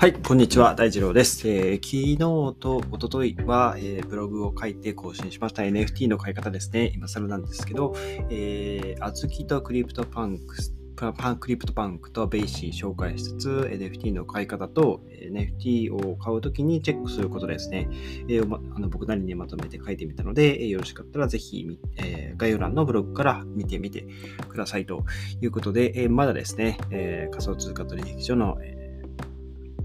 はい、こんにちは、大二郎です。えー、昨日と一昨日は、えー、ブログを書いて更新しました NFT の買い方ですね。今更なんですけど、えー、あずきとクリプトパンクパンクリプトパンクと BAYC 紹介しつつ、NFT の買い方と NFT を買うときにチェックすることですね。えーま、あの僕なりにまとめて書いてみたので、えー、よろしかったらぜひ、えー、概要欄のブログから見てみてくださいということで、えー、まだですね、えー、仮想通貨取引所の、え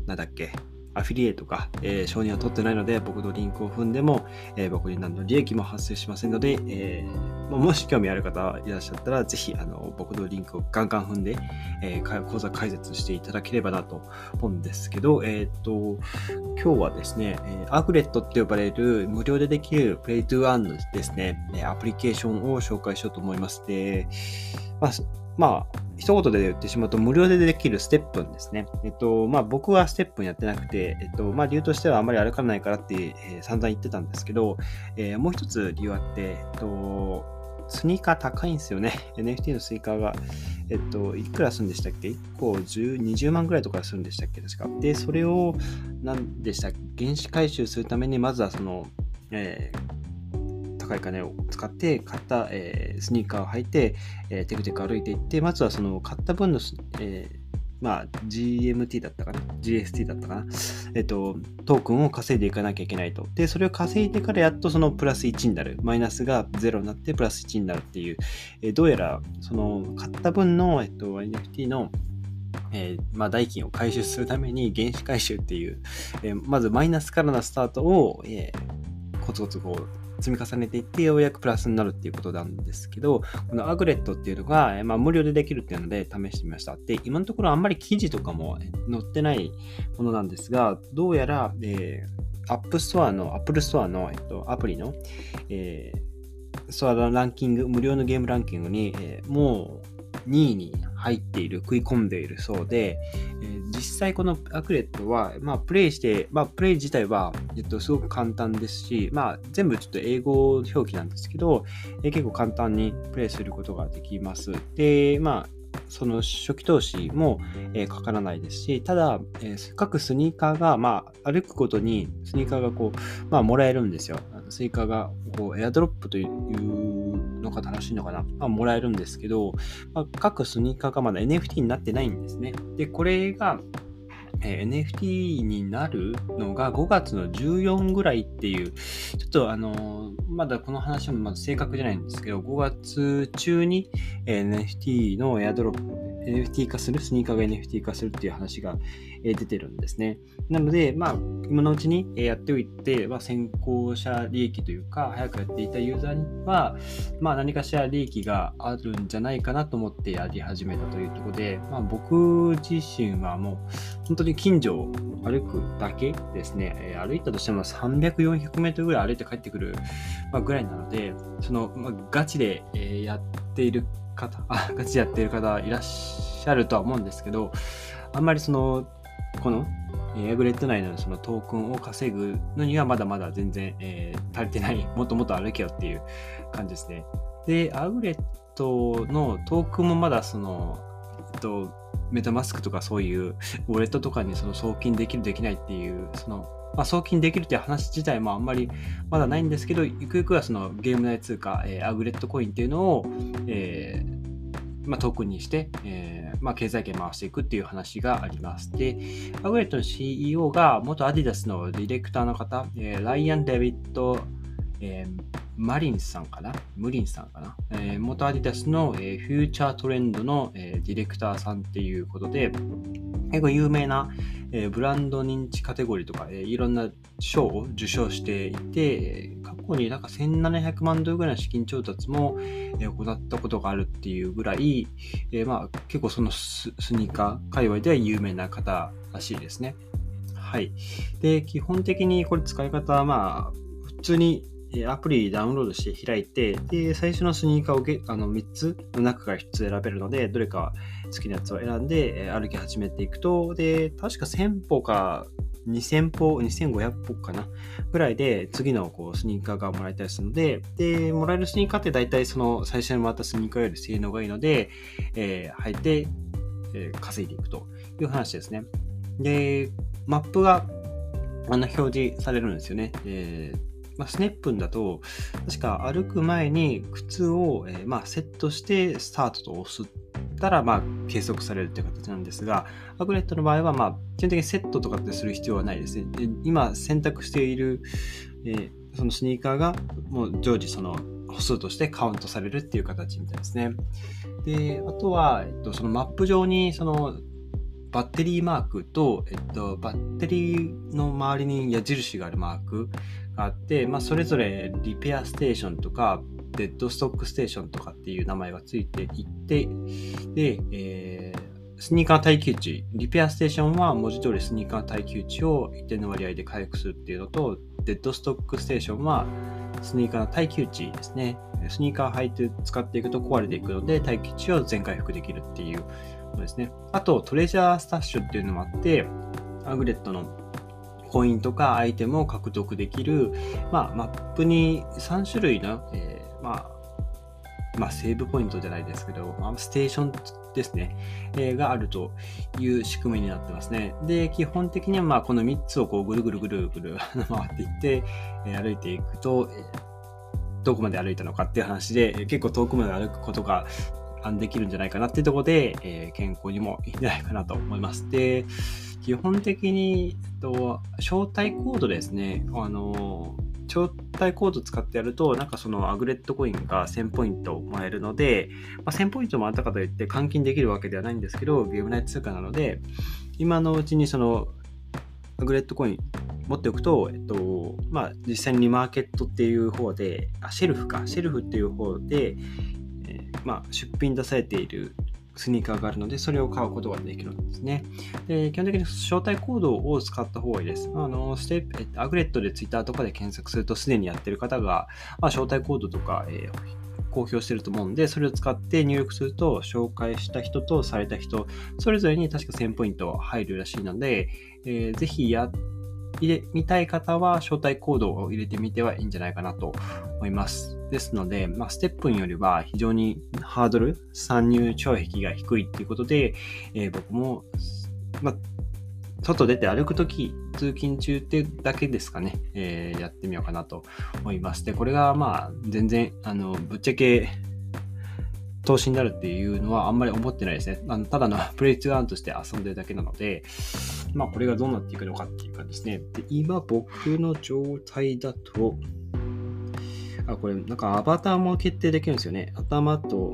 なんだっけ、アフィリエイトか、えー、承認を取ってないので、僕のリンクを踏んでも、えー、僕に何の利益も発生しませんので、えー、もし興味ある方いらっしゃったら、ぜひ、あの、僕のリンクをガンガン踏んで、えー、口座開設していただければなと思うんですけど、えっ、と、今日はですね、 Aglet って呼ばれる無料でできる Play to Earn ですね、アプリケーションを紹介しようと思います。で、まあまあ、一言で言ってしまうと、無料でできるステップンですね。えっと、まあ僕はステップンやってなくて、えっと、まあ理由としてはあまり歩かないからって、えー、散々言ってたんですけど、えー、もう一つ理由あって、えっと、スニーカー高いんですよね。NFT のスニーカーが、えっと、いくらするんでしたっけ ?1 個10 20万ぐらいとかするんでしたっけ？確か。で、それを、何でしたっけ？原資回収するために、まずはその、えー高い金を使って買った、えー、スニーカーを履いて、えー、テクテク歩いていって、まずはその買った分の、えーまあ、GMT だったかな ?GST だったかな？えっと、トークンを稼いでいかなきゃいけないと。で、それを稼いでからやっとそのプラス1になる。マイナスが0になってプラス1になるっていう、えー、どうやら、その、買った分の、えっと、NFT のえー、まあ、代金を回収するために原資回収っていう、えー、まずマイナスからのスタートを、えー、コツコツこう積み重ねていってようやくプラスになるっていうことなんですけど、この Aglet っていうのが、まあ、無料でできるっていうので試してみました。で、今のところあんまり記事とかも載ってないものなんですが、どうやら、えー、アップストアの、アップルストアの、えっと、アプリの、えー、ストアランキング、無料のゲームランキングに、えー、もう2位に入っている、食い込んでいるそうで、えー、実際このアクレットは、まあ、プレイして、まあ、プレイ自体は、えっと、すごく簡単ですし、まあ、全部ちょっと英語表記なんですけど、えー、結構簡単にプレイすることができます。で、まあ、その初期投資も、えー、かからないですし、ただ、えー、各スニーカーが、まあ、歩くことにスニーカーがこう、まあ、もらえるんですよ。スニーカーがこうエアドロップというの方らしいのかな、まあ、もらえるんですけど、まあ、各スニーカーがまだ NFT になってないんですね。で、これが、えー、NFT になるのが5月の14ぐらいっていう、ちょっとあのー、まだこの話もまだ正確じゃないんですけど、5月中に、NFT のエアドロップ、NFT 化する、スニーカーが NFT 化するっていう話が、出てるんですね。なので、まあ、今のうちにやっておいて、まあ、先行者利益というか、早くやっていたユーザーには、まあ、何かしら利益があるんじゃないかなと思ってやり始めたというところで、まあ、僕自身はもう、本当に近所を歩くだけですね、歩いたとしても300、400メートルぐらい歩いて帰ってくるぐらいなので、その、まあ、ガチでやっている方、あ、ガチでやってる方いらっしゃるとは思うんですけど、あんまりそのこのエアグレット内のそのトークンを稼ぐのにはまだまだ全然、えー、足りてない、もっともっと歩けよっていう感じですね。で、アグレットのトークンもまだその、えっと、メタマスクとかそういうウォレットとかにその送金できるできないっていう、その、まあ、送金できるっていう話自体もあんまりまだないんですけど、ゆくゆくはそのゲーム内通貨、えー、アグレットコインっていうのを、えーまあ、トークンにして、えーまあ、経済圏回していくっていう話があります。で、アグレットの CEO が元アディダスのディレクターの方、えー、ライアン・デビッド、えー、マリンさんかな？ムリンさんかな、えー、元アディダスの、えー、フューチャートレンドの、えー、ディレクターさんっていうことで、結構有名な、え、ブランド認知カテゴリーとか、え、いろんな賞を受賞していて、過去になんか1700万ドルぐらいの資金調達も、え、行ったことがあるっていうぐらい、え、まあ結構そのスニーカー界隈では有名な方らしいですね。はい。で、基本的にこれ使い方はまあ普通にアプリダウンロードして開いて、で、最初のスニーカーをあの3つの中から1つ選べるので、どれか好きなやつを選んで歩き始めていくと、で、確か1000歩か2000歩、2500歩かなぐらいで次のこうスニーカーがもらえたりするので、で、もらえるスニーカーって大体その最初にもらったスニーカーより性能がいいので、えー、履いて、えー、稼いでいくという話ですね。で、マップがあの表示されるんですよね。えーまあ、スネップンだと、確か歩く前に靴を、えー、まあ、セットしてスタートと押すったら、まあ、計測されるという形なんですが、アグレットの場合は、まあ、基本的にセットとかってする必要はないですね。で今、選択している、えー、そのスニーカーが、もう常時その歩数としてカウントされるっていう形みたいですね。で、あとは、えっと、そのマップ上に、その、バッテリーマークと、えっと、バッテリーの周りに矢印があるマークがあって、まあ、それぞれリペアステーションとか、デッドストックステーションとかっていう名前がついていて、で、えー、スニーカー耐久値、リペアステーションは文字通りスニーカー耐久値を一定の割合で回復するっていうのと、デッドストックステーションはスニーカーの耐久値ですね。スニーカー履いて使っていくと壊れていくので、耐久値を全回復できるっていうのですね。あと、トレジャースタッシュっていうのもあって、アグレットのコインとかアイテムを獲得できる、まあ、マップに3種類の、えー、まあ、まあ、セーブポイントじゃないですけど、まあ、ステーションですね、えー、があるという仕組みになってますね。で、基本的にはまあこの3つをこうぐるぐるぐるぐる 回っていって、えー、歩いていくと、えー、どこまで歩いたのかっていう話で、結構遠くまで歩くことができるんじゃないかなっていうところで、えー、健康にもいいんじゃないかなと思います。で、基本的に、と招待コードですね。あの招待コード使ってやると、なんかそのアグレットコインが1000ポイントもらえるので、まあ、1000ポイントもらったかといって換金できるわけではないんですけど、ゲーム内通貨なので、今のうちにそのアグレットコイン持っておくと、えっと、まあ、実際にマーケットっていう方で、あ、シェルフか、シェルフっていう方で、まあ、出品出されているスニーカーがあるので、それを買うことができるんですね。で基本的に招待コードを使った方がいいです。あのステップアグレットで Twitter とかで検索すると、すでにやってる方が、まあ、招待コードとか、えー、公表してると思うんで、それを使って入力すると、紹介した人とされた人、それぞれに確か1000ポイント入るらしいので、えー、ぜひや入れみたい方は招待コードを入れてみてはいいんじゃないかなと思います。ですので、まあ、ステップンよりは非常にハードル、参入障壁が低いっていうことで、えー、僕も、まあ、外出て歩くとき、通勤中ってだけですかね、えー、やってみようかなと思います。で、これがまあ、全然、あの、ぶっちゃけ、投資になるっていうのはあんまり思ってないですね。あのただの プレイツーアンとして遊んでるだけなので、まあこれがどうなっていくのかっていうかですね。で今僕の状態だと、あ、これなんかアバターも決定できるんですよね。頭と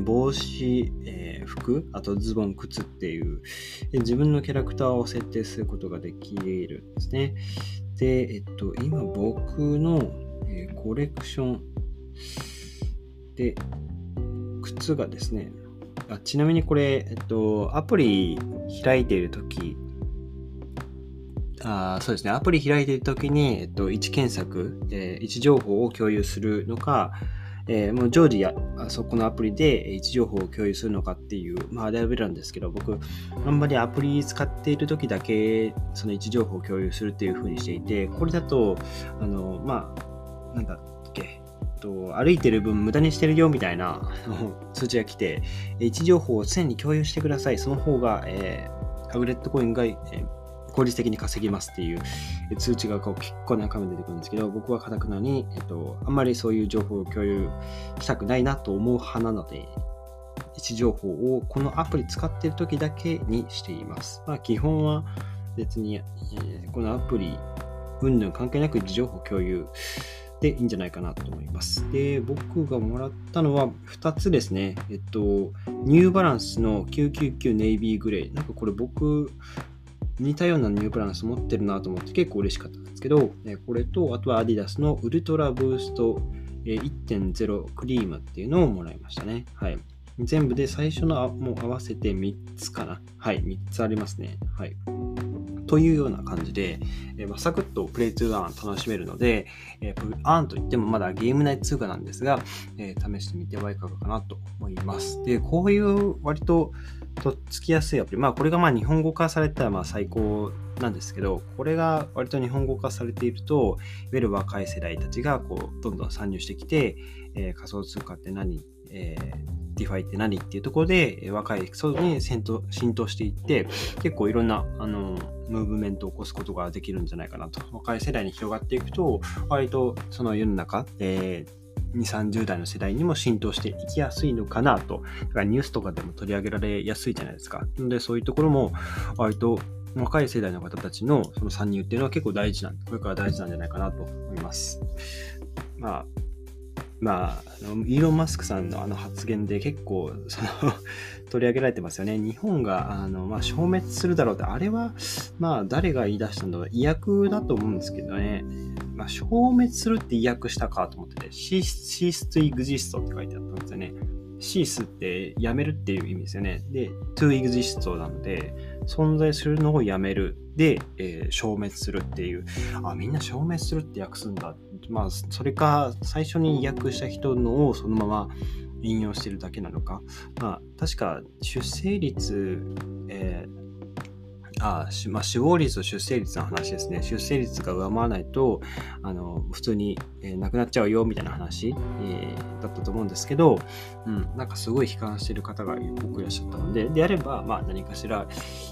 帽子、えー、服、あとズボン、靴っていう自分のキャラクターを設定することができるんですね。で、えっと、今僕の、えー、コレクションで、靴がですね、あちなみにこれ、えっと、アプリ開いているとき、あそうですね、アプリ開いているときに、えっと、位置検索、えー、位置情報を共有するのか、えー、もう常時や、そこのアプリで位置情報を共有するのかっていう、まあ、レベルなんですけど、僕、あんまりアプリ使っているときだけ、その位置情報を共有するっていうふうにしていて、これだと、あの、まあ、なんだっけ、と歩いてる分無駄にしてるよみたいな 通知が来て、位置情報を常に共有してください。その方が、えー、アグレットコインが、えー、効率的に稼ぎますっていう通知がこう結構何回も出てくるんですけど、僕はかたくなに、えっと、あんまりそういう情報を共有したくないなと思う派なので、位置情報をこのアプリ使ってる時だけにしています。まあ、基本は別に、えー、このアプリ、うんぬん関係なく位置情報共有でいいんじゃないかなと思います。で、僕がもらったのは2つですね。えっと、ニューバランスの999ネイビーグレー。なんかこれ僕、似たようなニューバランス持ってるなと思って結構嬉しかったんですけど、これと、あとはアディダスのウルトラブースト1.0クリームっていうのをもらいましたね。はい。全部で最初のもう合わせて3つかな。はい、3つありますね。はい。というような感じで、え、まあ、サクッと play to earn 楽しめるので、えー、 earn といってもまだゲーム内通貨なんですが、えー、試してみてはいかがかなと思います。で、こういう割ととっつきやすいアプリ、まあこれがまあ日本語化されたらまあ最高なんですけど、これが割と日本語化されていると、いわゆる若い世代たちがこうどんどん参入してきて、えー、仮想通貨って何、えー DeFi って何っていうところで、若い層に浸透していって、結構いろんな、あの、ムーブメントを起こすことができるんじゃないかなと。若い世代に広がっていくと、割とその世の中、えー2、30代の世代にも浸透していきやすいのかなと。だからニュースとかでも取り上げられやすいじゃないですか。なのでそういうところも割と若い世代の方たちのその参入っていうのは結構大事なん、これから大事なんじゃないかなと思います。まあ、まあ、あのイーロン・マスクさんのあの発言で結構その 取り上げられてますよね。日本があの、まあ、消滅するだろうって、あれは、まあ、誰が言い出したんだろう、意訳だと思うんですけどね。まあ、消滅するって意訳したかと思ってて、cease to exist って書いてあったんですよね。cease ってやめるっていう意味ですよね。で、to exist なので、存在するのをやめる。で、えー、消滅するっていう。あ、みんな消滅するって訳すんだ。まあ、それか、最初に訳した人のをそのまま引用してるだけなのか。まあ、確か、出生率、えーあまあ、死亡率と出生率の話ですね。出生率が上回らないと、あの、普通に、えー、亡くなっちゃうよ、みたいな話、えー、だったと思うんですけど、うん、なんかすごい悲観してる方が多くいらっしゃったので、であれば、まあ何かしら、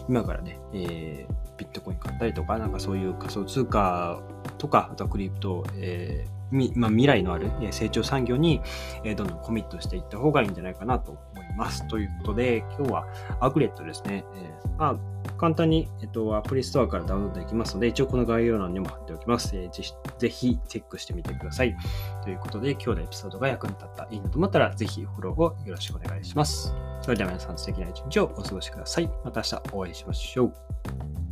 今からね、えー、ビットコイン買ったりとか、なんかそういう仮想通貨とか、あとはクリプト、えーみまあ、未来のある成長産業にどんどんコミットしていった方がいいんじゃないかなと思います。ということで、今日はアグレットですね。えーまあ簡単に、えっと、アプリストアからダウンロードできますので、一応この概要欄にも貼っておきます。えー、ぜひ、ぜひチェックしてみてください。ということで、今日のエピソードが役に立った、いいなと思ったら、ぜひフォローをよろしくお願いします。それでは皆さん素敵な一日をお過ごしください。また明日お会いしましょう。